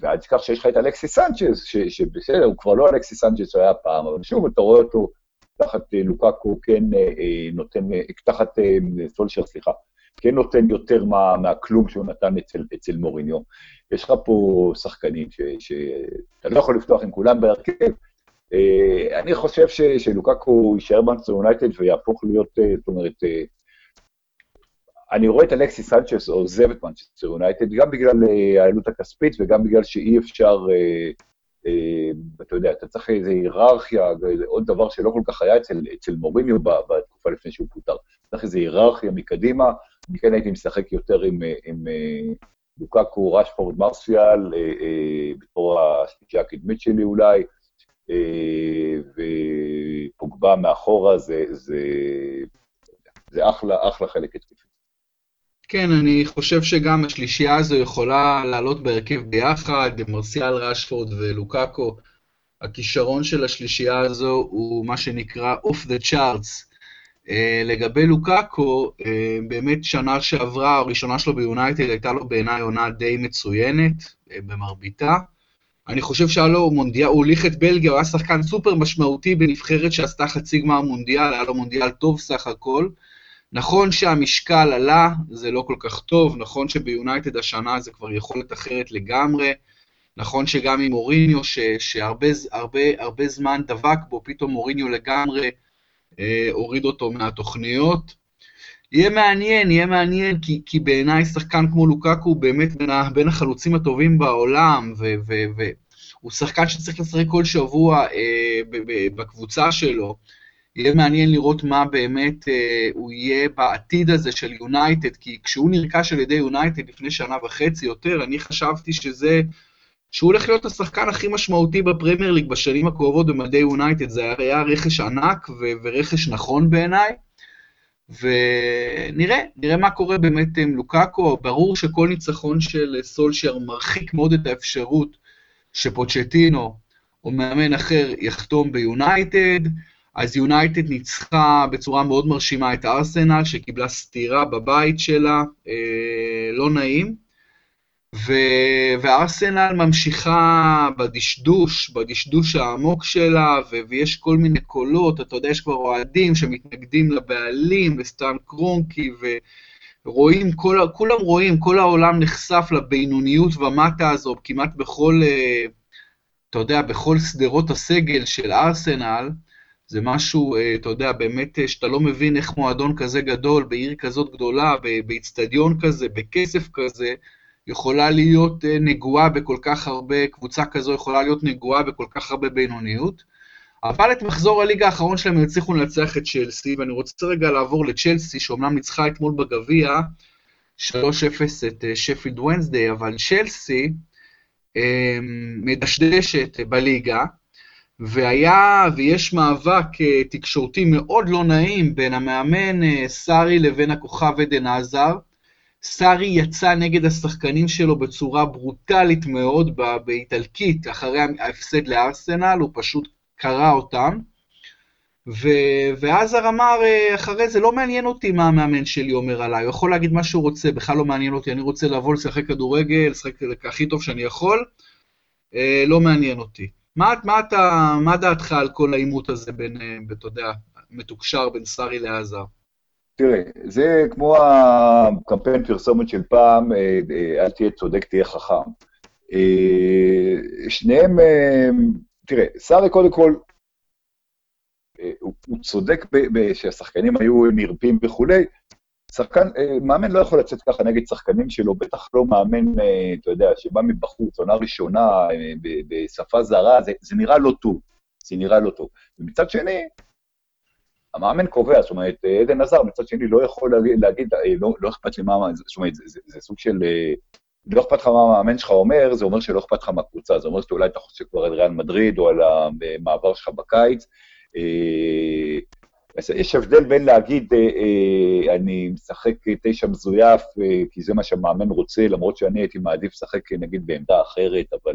ואל תשכח שיש לך את אלכסיס סנצ'ז, שבסדר, הוא כבר לא אלכסיס סנצ'ז שהיה פעם, אבל שוב, אתה רואה אותו תחת לוקאקו כן נותן, תחת סולשר, סליחה, כן נותן יותר מה, מהכלום שהוא נתן אצל, אצל מוריניו. יש לך פה שחקנים שאתה לא יכול לפתוח עם כולם בהרכב. אה, אני חושב ש, שלוקאקו יישאר במנצ'סטר יונייטד ויהפוך להיות, אה, זאת אומרת, אה, אני רואה את אלכסיס סנצ'ז עוזב את מנצ'סטר יונייטד, גם בגלל העלות הכספית וגם בגלל שאי אפשר, אתה יודע, אתה צריך איזו היררכיה, עוד דבר שלא כל כך היה אצל, אצל מוריניו בתקופה לפני שהוא פוטר. צריך איזו היררכיה מקדימה, אני כן הייתי משחק יותר עם, עם לוקקו, רשפורד, מרסיאל, בתור השלישה הקדמית שלי אולי, ופוגבה מאחורה, זה, זה, זה אחלה, אחלה חלק התקפי. כן, אני חושב שגם השלישייה הזו יכולה לעלות בהרכב ביחד, מרסיאל, רשפורד ולוקקו. הכישרון של השלישייה הזו הוא מה שנקרא off the charts. אה, לגבי לוקאקו, אה, באמת שנה שעברה, הראשונה שלו ביונייטד, הייתה לו בעיניי עונה די מצוינת, אה, במרביתה. אני חושב שהיה לו מונדיאל, הוא הוליך את בלגיה, הוא היה שחקן סופר משמעותי בנבחרת שעשתה חצי גמר מונדיאל, היה לו מונדיאל טוב סך הכל. נכון שהמשקל עלה, זה לא כל כך טוב, נכון שביונייטד השנה זה כבר יכולת אחרת לגמרי, נכון שגם עם מוריניו, שהרבה הרבה, הרבה זמן דבק בו, פתאום מוריניו לגמרי אה, הוריד אותו מהתוכניות. יהיה מעניין, יהיה מעניין, כי, כי בעיניי שחקן כמו לוקקו הוא באמת בין, בין החלוצים הטובים בעולם, והוא שחקן שצריך לשחק כל שבוע אה, ב, ב, בקבוצה שלו. יהיה מעניין לראות מה באמת אה, הוא יהיה בעתיד הזה של יונייטד, כי כשהוא נרכש על ידי יונייטד לפני שנה וחצי יותר, אני חשבתי שזה שהוא הולך להיות השחקן הכי משמעותי בפרמייר ליג בשנים הקרובות במדי יונייטד, זה היה רכש ענק ו- ורכש נכון בעיניי, ונראה, נראה מה קורה באמת עם לוקאקו, ברור שכל ניצחון של סולשייר מרחיק מאוד את האפשרות שפוצ'טינו או מאמן אחר יחתום ביונייטד, אז יונייטד ניצחה בצורה מאוד מרשימה את ארסנל, שקיבלה סטירה בבית שלה, אה, לא נעים. ו... וארסנל ממשיכה בדשדוש, בדשדוש העמוק שלה, ו... ויש כל מיני קולות, אתה יודע, יש כבר אוהדים שמתנגדים לבעלים, וסטן קרונקי, ורואים, כל... כולם רואים, כל העולם נחשף לבינוניות ומטה הזו כמעט בכל, אה, אתה יודע, בכל שדרות הסגל של ארסנל. זה משהו, אה, אתה יודע, באמת, אה, שאתה לא מבין איך מועדון כזה גדול, בעיר כזאת גדולה, באיצטדיון כזה, בכסף כזה, יכולה להיות אה, נגועה בכל כך הרבה, קבוצה כזו יכולה להיות נגועה בכל כך הרבה בינוניות. אבל את מחזור הליגה האחרון שלהם הם הצליחו לנצח את צ'לסי, ואני רוצה רגע לעבור לצ'לסי, שאומנם ניצחה אתמול בגביע 3-0 את אה, שפילד ונסדי, אבל צ'לסי אה, מדשדשת בליגה, והיה, ויש מאבק תקשורתי מאוד לא נעים בין המאמן סארי לבין הכוכב עדן עזר, סארי יצא נגד השחקנים שלו בצורה ברוטלית מאוד באיטלקית, אחרי ההפסד לארסנל, הוא פשוט קרע אותם. ו... ועזר אמר אה, אחרי זה, לא מעניין אותי מה המאמן שלי אומר עליי, הוא יכול להגיד מה שהוא רוצה, בכלל לא מעניין אותי, אני רוצה לבוא לשחק כדורגל, לשחק הכי טוב שאני יכול, אה, לא מעניין אותי. מה, מה, אתה, מה דעתך על כל העימות הזה בין, אה, אתה יודע, מתוקשר בין סארי לעזר? תראה, זה כמו הקמפיין פרסומת של פעם, אה, אה, אל תהיה צודק, תהיה חכם. אה, שניהם, תראה, סארי קודם כל, הוא, הוא צודק שהשחקנים היו נרפים וכולי, שחקן, מאמן לא יכול לצאת ככה נגד שחקנים שלו, בטח לא מאמן, אתה יודע, שבא מבחוץ, עונה ראשונה, בשפה זרה, זה, זה נראה לא טוב, זה נראה לא טוב. ומצד שני, המאמן קובע, זאת אומרת, עדן עזר מצד שני לא יכול להגיד, אה, לא, לא אכפת לי מה, זאת אומרת, זה, זה, זה סוג של, אה, לא אכפת לך מה המאמן שלך אומר, זה אומר שלא אכפת לך מהקבוצה, זה אומר שאולי אתה חושב כבר על ריאל מדריד או על המעבר שלך בקיץ. אה, יש הבדל בין להגיד, אני משחק תשע מזויף, כי זה מה שהמאמן רוצה, למרות שאני הייתי מעדיף לשחק נגיד בעמדה אחרת, אבל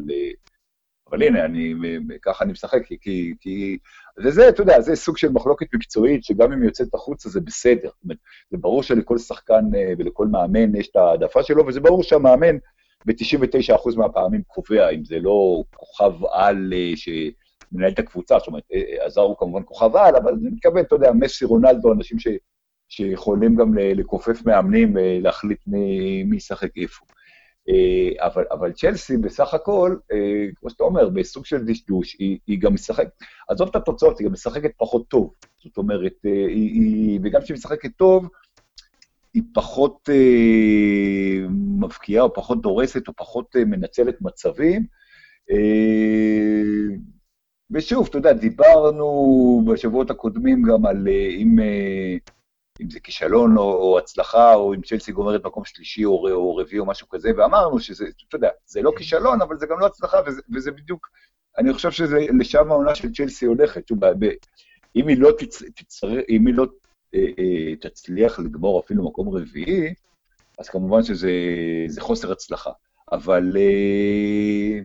אבל הנה, אני, ככה אני משחק, כי, כי. וזה, אתה יודע, זה סוג של מחלוקת מקצועית, שגם אם יוצאת החוצה זה בסדר. זאת אומרת, זה ברור שלכל שחקן אה, ולכל מאמן יש את העדפה שלו, וזה ברור שהמאמן ב-99% מהפעמים קובע, אם זה לא כוכב על שמנהל את הקבוצה, זאת אומרת, עזר הוא כמובן כוכב על, אבל אני מתכוון, אתה יודע, מסי, רונלדו, אנשים ש, שיכולים גם לכופף מאמנים, להחליט מי ישחק איפה. אה, אבל, אבל צ'לסי בסך הכל, אה, כמו שאתה אומר, בסוג של דשדוש, היא, היא גם משחקת, עזוב את התוצאות, היא גם משחקת פחות טוב. זאת אומרת, אה, היא, היא, וגם כשהיא משחקת טוב, היא פחות אה, מבקיעה, או פחות דורסת, או פחות אה, מנצלת מצבים. אה, ושוב, אתה יודע, דיברנו בשבועות הקודמים גם על אה, אם... אה, אם זה כישלון או, או הצלחה, או אם צ'לסי גומרת מקום שלישי או, או רביעי או משהו כזה, ואמרנו שזה, אתה יודע, זה לא כישלון, אבל זה גם לא הצלחה, וזה, וזה בדיוק, אני חושב שזה לשם העונה של צ'לסי הולכת. שוב, ב, אם היא לא, תצ, תצר, אם היא לא אה, אה, תצליח לגמור אפילו מקום רביעי, אז כמובן שזה חוסר הצלחה. אבל אה,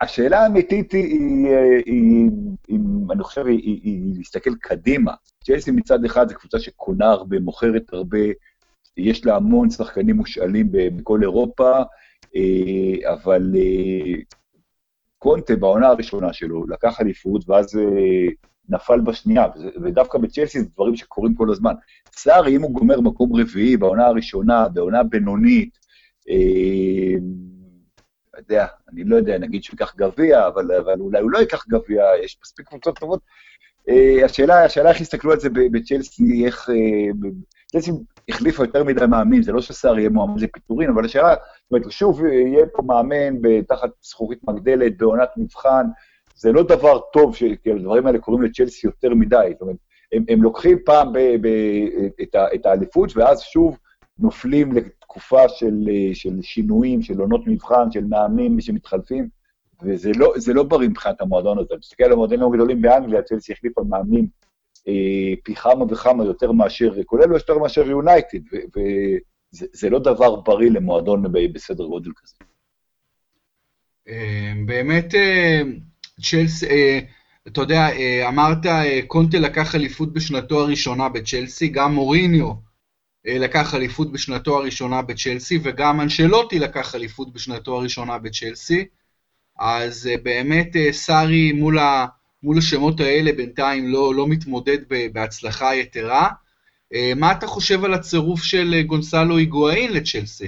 השאלה האמיתית היא, היא, היא, היא, אני חושב, היא, היא, היא להסתכל קדימה. צ'לסי מצד אחד זו קבוצה שקונה הרבה, מוכרת הרבה, יש לה המון שחקנים מושאלים בכל אירופה, אה, אבל אה, קונטה בעונה הראשונה שלו לקח אליפות, ואז אה, נפל בשנייה, ודווקא בצ'לסי זה דברים שקורים כל הזמן. סארי, אם הוא גומר מקום רביעי בעונה הראשונה, בעונה בינונית, יודע, אני לא יודע, נגיד שהוא ייקח גביע, אבל, אבל אולי הוא לא ייקח גביע, יש מספיק קבוצות טובות. Uh, השאלה, השאלה איך יסתכלו על זה בצ'לסי, איך... Uh, צ'לסי החליפה יותר מדי מאמנים, זה לא שסער יהיה מועמד לפיטורין, אבל השאלה, זאת אומרת, שוב יהיה פה מאמן תחת זכוכית מגדלת, בעונת מבחן, זה לא דבר טוב, כי הדברים האלה קורים לצ'לסי יותר מדי, זאת אומרת, הם, הם לוקחים פעם ב, ב, את, ה, את האליפות, ואז שוב נופלים תקופה של, אה, של שינויים, של עונות מבחן, של מאמנים שמתחלפים, וזה לא, לא בריא מבחינת המועדון הזה. אתה מסתכל על המועדונים הגדולים באנגליה, צלסי החליף על מאמנים אה, פי כמה וכמה יותר מאשר, כולל יותר מאשר יונייטד, וזה לא דבר בריא למועדון בסדר גודל כזה. אה, באמת, אה, צ'לסי, אתה יודע, אמרת, קונטה לקח אליפות בשנתו הראשונה בצ'לסי, גם מוריניו אה, לקח אליפות בשנתו הראשונה בצ'לסי, וגם אנשלוטי לקח אליפות בשנתו הראשונה בצ'לסי. אז אה, באמת אה, סארי מול, ה, מול השמות האלה בינתיים לא, לא מתמודד בהצלחה יתרה. מה אתה חושב על הצירוף של גונסלו היגואין לצ'לסי?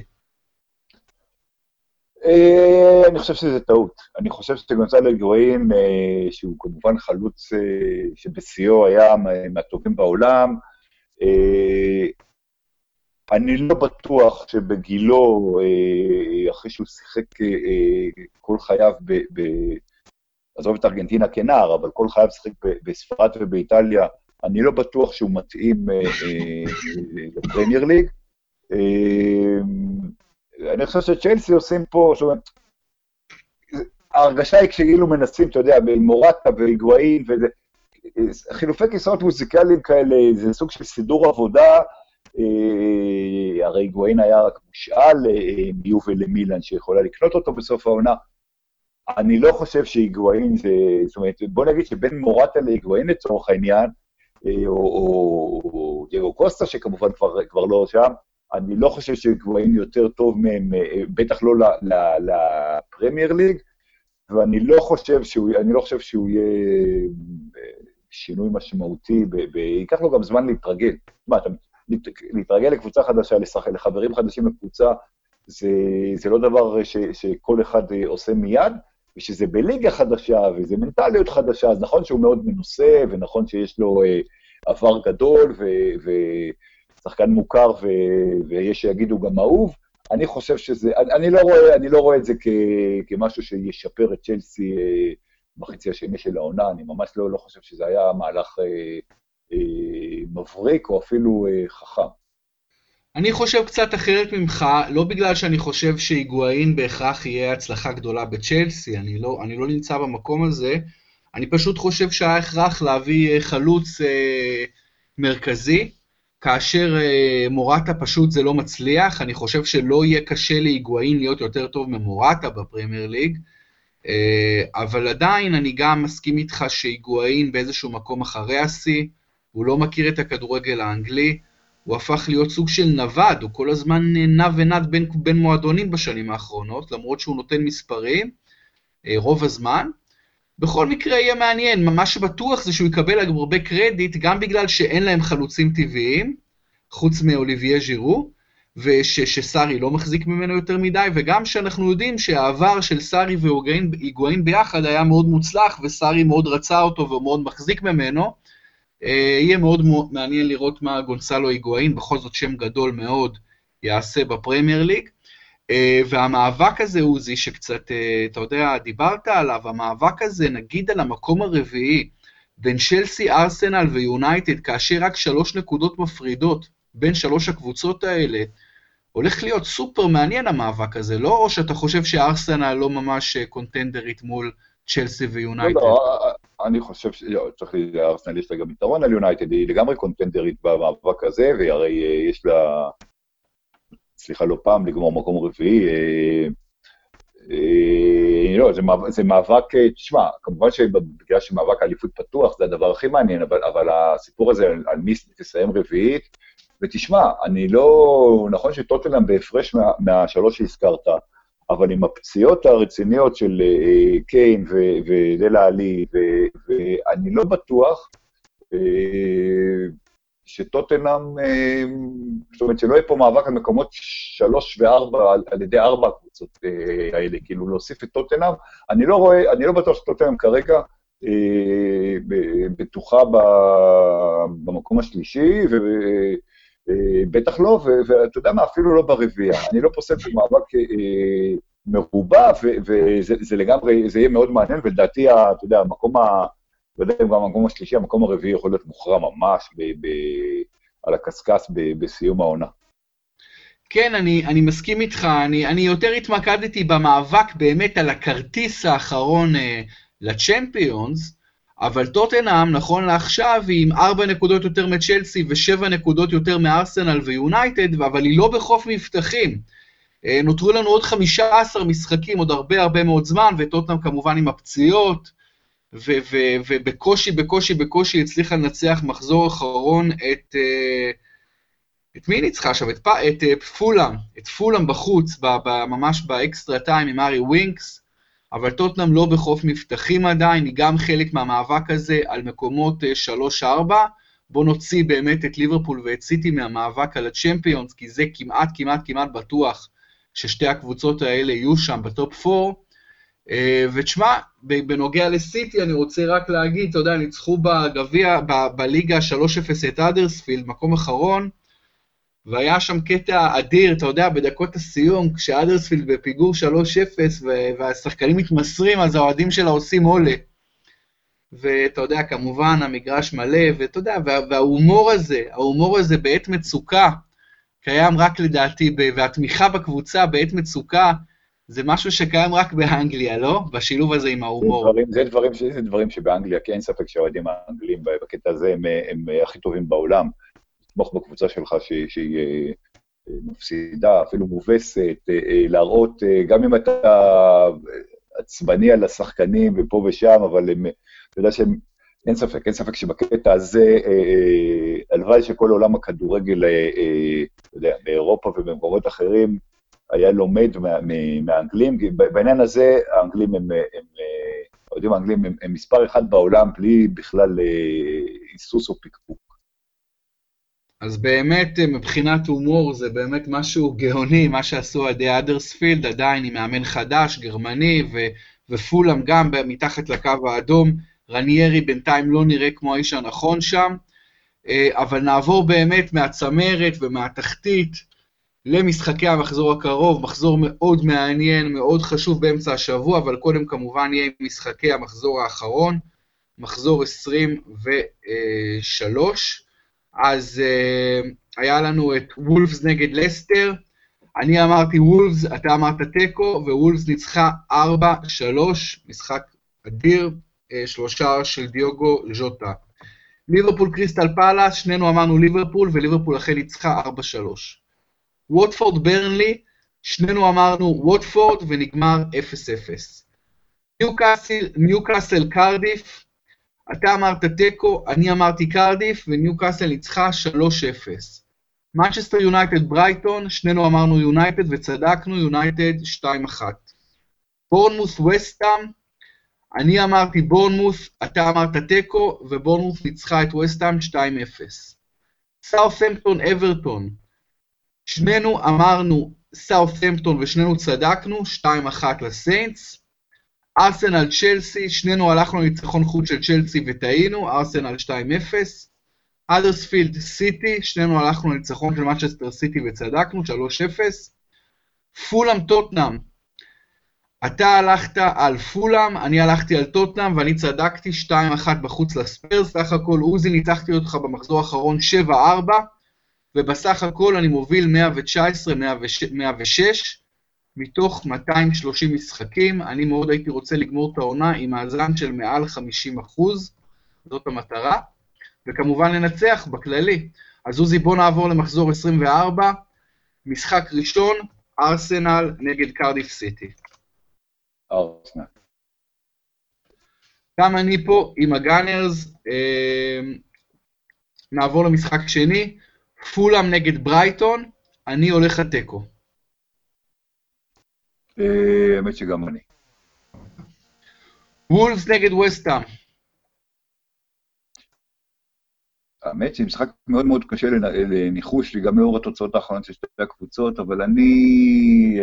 אני חושב שזה טעות. אני חושב שגונסלו היגואין, שהוא כמובן חלוץ שבשיאו היה מהטובים בעולם, אני לא בטוח שבגילו, אה, אחרי שהוא שיחק אה, כל חייו ב... ב עזוב את ארגנטינה כנער, אבל כל חייו שיחק בספרד ובאיטליה, אני לא בטוח שהוא מתאים אה, לפרמייר ליג. אני חושב שצ'לסי עושים פה, זאת אומרת, ההרגשה היא כאילו מנסים, אתה יודע, במורטה והיגואין, חילופי כיסאות מוזיקליים כאלה, זה סוג של סידור עבודה, אה, הרי גוויין היה רק מושאל אה, מיובל למילן שיכולה לקנות אותו בסוף העונה. אני לא חושב שהיגואין זה, זאת אומרת, בוא נגיד שבין מורטה להיגואין לצורך העניין, אה, או, או דייגו קוסטה, שכמובן כבר, כבר לא שם, אני לא חושב שהיגואין יותר טוב מהם, בטח לא לפרמייר ליג, ואני לא חושב שהוא, לא חושב שהוא יהיה שינוי משמעותי, ייקח לו גם זמן להתרגל. מה, אתה להתרגל לקבוצה חדשה, לשחק, לחברים חדשים לקבוצה, זה, זה לא דבר ש, שכל אחד אה, עושה מיד, ושזה בליגה חדשה, וזה מנטליות חדשה, אז נכון שהוא מאוד מנוסה, ונכון שיש לו אה, עבר גדול, ושחקן מוכר, ו, ויש שיגידו גם אהוב, אני חושב שזה, אני, אני, לא, רואה, אני לא רואה את זה כ, כמשהו שישפר את צ'לסי אה, בחצי השני של העונה, אני ממש לא, לא חושב שזה היה מהלך אה, מבריק או אפילו אה, חכם. אני חושב קצת אחרת ממך, לא בגלל שאני חושב שהיגואין בהכרח יהיה הצלחה גדולה בצ'לסי, אני לא, אני לא נמצא במקום הזה, אני פשוט חושב שהיה הכרח להביא אה, חלוץ אה, מרכזי, כאשר אה, מורטה פשוט זה לא מצליח, אני חושב שלא יהיה קשה להיגואין להיות יותר טוב ממורטה בפרמייר ליג, אה, אבל עדיין אני גם מסכים איתך שהיגואין באיזשהו מקום אחרי השיא, הוא לא מכיר את הכדורגל האנגלי, הוא הפך להיות סוג של נווד, הוא כל הזמן נע ונד בין, בין מועדונים בשנים האחרונות, למרות שהוא נותן מספרים אה, רוב הזמן. בכל מקרה יהיה מעניין, מה שבטוח זה שהוא יקבל הרבה קרדיט, גם בגלל שאין להם חלוצים טבעיים, חוץ מאוליביה ז'ירו, ושסארי לא מחזיק ממנו יותר מדי, וגם שאנחנו יודעים שהעבר של סארי והיגואין ביחד היה מאוד מוצלח, וסארי מאוד רצה אותו ומאוד מחזיק ממנו. אה, יהיה מאוד מעניין לראות מה גונסלו היגואין, בכל זאת שם גדול מאוד, יעשה בפרמייר ליג. אה, והמאבק הזה, עוזי, שקצת, אה, אתה יודע, דיברת עליו, המאבק הזה, נגיד על המקום הרביעי, בין צ'לסי, ארסנל ויונייטד, כאשר רק שלוש נקודות מפרידות בין שלוש הקבוצות האלה, הולך להיות סופר מעניין המאבק הזה, לא או שאתה חושב שארסנל לא ממש קונטנדרית מול צ'לסי ויונייטד? לא, לא, אני חושב שצריך, לארסנל יש לה גם יתרון על יונייטד, היא לגמרי קונטנדרית במאבק הזה, והרי יש לה הצליחה לא פעם לגמור מקום רביעי. אה, אה, לא, זה, מאבק, זה מאבק, אה, תשמע, כמובן שבגלל שמאבק האליפות פתוח זה הדבר הכי מעניין, אבל, אבל הסיפור הזה על, על מי תסיים רביעית, ותשמע, אני לא, נכון שטוטנאם בהפרש מה, מהשלוש שהזכרת, אבל עם הפציעות הרציניות של אה, קיין ודלה עלי, ואני לא בטוח אה, שטוטנאם, אה, זאת אומרת שלא יהיה פה מאבק על מקומות שלוש וארבע על, ידי ארבע הקבוצות אה, האלה, כאילו להוסיף את טוטנאם, אני לא רואה, אני לא בטוח שטוטנאם כרגע אה, בטוחה במקום השלישי, ובטח לא, ואתה יודע מה, אפילו לא ברביעייה. אני לא פוסל את המאבק מרובע, וזה לגמרי, זה יהיה מאוד מעניין, ולדעתי, אתה יודע, המקום ה... לא יודע אם גם המקום השלישי, המקום הרביעי יכול להיות מוכרע ממש ב- ב- על הקשקש ב- בסיום העונה. כן, אני, אני מסכים איתך, אני, אני יותר התמקדתי במאבק באמת על הכרטיס האחרון אה, לצ'מפיונס, אבל טוטנאם, נכון לעכשיו, היא עם 4 נקודות יותר מצ'לסי ו-7 נקודות יותר מארסנל ויונייטד, אבל היא לא בחוף מבטחים. אה, נותרו לנו עוד 15 משחקים, עוד הרבה הרבה מאוד זמן, וטוטנאם כמובן עם הפציעות. ובקושי, בקושי, בקושי הצליחה לנצח מחזור אחרון את... אה, את מי ניצחה עכשיו? את, את אה, פולאם, את פולאם בחוץ, ב, ב, ממש ב extra time עם הארי ווינקס, אבל טוטנאם לא בחוף מבטחים עדיין, היא גם חלק מהמאבק הזה על מקומות 3-4. אה, בואו נוציא באמת את ליברפול ואת סיטי מהמאבק על הצ'מפיונס, כי זה כמעט כמעט כמעט בטוח ששתי הקבוצות האלה יהיו שם ב top 4. אה, ותשמע, בנוגע לסיטי, אני רוצה רק להגיד, אתה יודע, ניצחו בגביע, בליגה 3-0 את אדרספילד, מקום אחרון, והיה שם קטע אדיר, אתה יודע, בדקות הסיום, כשאדרספילד בפיגור 3-0 והשחקנים מתמסרים, אז האוהדים שלה עושים עולה. ואתה יודע, כמובן, המגרש מלא, ואתה יודע, וה, וההומור הזה, ההומור הזה בעת מצוקה, קיים רק לדעתי, והתמיכה בקבוצה בעת מצוקה, זה משהו שקיים רק באנגליה, לא? בשילוב הזה עם ההומור. זה דברים, זה דברים, זה דברים שבאנגליה, כי אין ספק שהאוהדים האנגלים בקטע הזה הם, הם הכי טובים בעולם. לתמוך בקבוצה שלך שהיא, שהיא אה, מפסידה, אפילו מובסת, אה, אה, להראות, גם אם אתה עצבני על השחקנים ופה ושם, אבל הם, אתה יודע שהם, אין ספק, אין ספק שבקטע הזה, הלוואי שכל עולם הכדורגל, אתה יודע, באירופה ובמקומות אחרים, היה לומד מה, מהאנגלים, כי בעניין הזה האנגלים הם, הם, האוהדים האנגלים הם, הם מספר אחד בעולם בלי בכלל היסוס או פקפוק. אז באמת מבחינת הומור זה באמת משהו גאוני, מה שעשו עדי אדרספילד, עדיין עם מאמן חדש, גרמני, ו, ופולאם גם מתחת לקו האדום. רניירי בינתיים לא נראה כמו האיש הנכון שם, אה, אבל נעבור באמת מהצמרת ומהתחתית למשחקי המחזור הקרוב, מחזור מאוד מעניין, מאוד חשוב באמצע השבוע, אבל קודם כמובן יהיה משחקי המחזור האחרון, מחזור 23. אז uh, היה לנו את וולפס נגד לסטר, אני אמרתי וולפס, אתה אמרת תיקו, ווולפס ניצחה 4-3, משחק אדיר, uh, שלושה של דיוגו ז'וטה. ליברפול קריסטל פאלאס, שנינו אמרנו ליברפול, וליברפול אכן ניצחה 4-3. ווטפורד ברנלי, שנינו אמרנו ווטפורד ונגמר 0-0. ניוקאסל קרדיף, אתה אמרת תיקו, אני אמרתי קרדיף, וניוקאסל ניצחה 3-0. מנצ'סטר יונייטד ברייטון, שנינו אמרנו יונייטד וצדקנו, יונייטד 2-1. בורנמוס וסטאם, אני אמרתי בורנמוס, אתה אמרת תיקו, ובורנמוס ניצחה את וסטאם 2-0. סאות'המפטון אברטון, שנינו אמרנו סאות'המפטון ושנינו צדקנו, 2-1 לסיינטס. ארסנל צ'לסי, שנינו הלכנו לניצחון חוץ של צ'לסי וטעינו, ארסנל 2-0. אדרספילד סיטי, שנינו הלכנו לניצחון של מצ'סטר סיטי וצדקנו, 3-0. פולאם טוטנאם, אתה הלכת על פולאם, אני הלכתי על טוטנאם ואני צדקתי 2-1 בחוץ לספיירס, סך הכל עוזי ניצחתי אותך במחזור האחרון 7-4, ובסך הכל אני מוביל 119-106 מתוך 230 משחקים. אני מאוד הייתי רוצה לגמור את העונה עם מאזן של מעל 50 אחוז, זאת המטרה, וכמובן לנצח בכללי. אז עוזי, בוא נעבור למחזור 24, משחק ראשון, ארסנל נגד קרדיף סיטי. ארסנל. גם אני פה עם הגאנרס, אה, נעבור למשחק שני, פולאם נגד ברייטון, אני הולך לתיקו. אה, האמת שגם אני. וולפס נגד וסטאם. האמת שמשחק מאוד מאוד קשה לניחוש גם לאור התוצאות האחרונות של שתי הקבוצות, אבל אני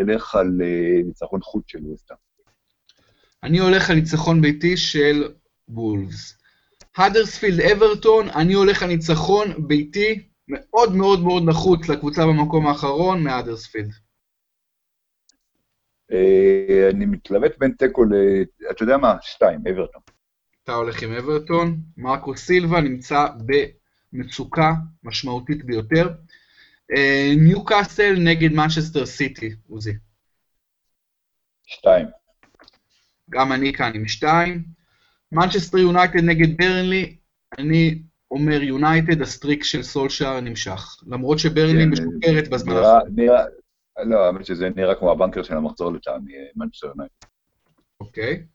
אלך על אה, ניצחון חוץ של וסטאם. אני הולך על ניצחון ביתי של וולפס. האדרספילד אברטון, אני הולך על ניצחון ביתי מאוד מאוד מאוד נחוץ לקבוצה במקום האחרון מהאדרספילד. אה, אני מתלבט בין תיקו ל... אתה יודע מה? שתיים, אברטון. אתה הולך עם אברטון. מרקו סילבה נמצא במצוקה משמעותית ביותר. אה, ניו קאסל נגד מנצ'סטר סיטי, עוזי. שתיים. גם אני כאן עם שתיים. מנצ'סטר יונייטד נגד ברנלי, אני אומר יונייטד, ה streak של סולשאר נמשך. למרות שברנלי כן, משוקרת בזמן האחרון. נראה- לא, האמת שזה נראה כמו ה banker של המחזור לטעמי, מנצ'סטר יונייטד. אוקיי.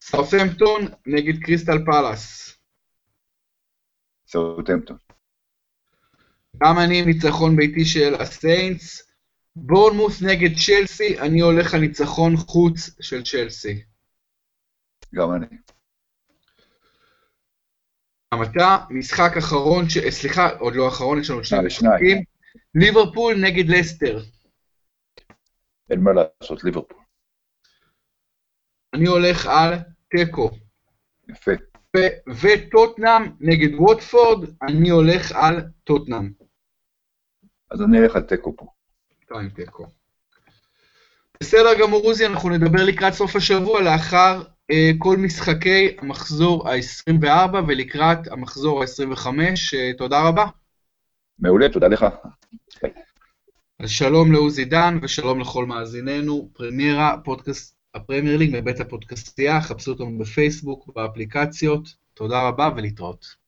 סאות'המפטון נגד קריסטל פאלאס. סאוטהמפטון. גם אני עם ניצחון ביתי של הסיינטס. בורנמוס נגד צ'לסי, אני הולך על ניצחון חוץ של צ'לסי. גם אני. גם אתה, משחק אחרון, ש... סליחה, עוד לא אחרון, יש לנו עוד שני אה. משחקים. ליברפול נגד לסטר. אין מה לעשות, ליברפול. אני הולך על תיקו. יפה. וטוטנאם נגד ווטפורד, אני הולך על טוטנאם. אז אני אלך על תיקו פה. שתיים תיקו. בסדר גמור, עוזי, אנחנו נדבר לקראת סוף השבוע, לאחר אה, כל משחקי המחזור ה-24 ולקראת המחזור ה-25. אה, תודה רבה. מעולה, תודה לך. אז שלום לעוזי דן ושלום לכל מאזיננו. פרמיירה, פודקאסט הפרמייר ליג מבית הפודקאסטייה, חפשו אותנו בפייסבוק, באפליקציות. תודה רבה ולהתראות.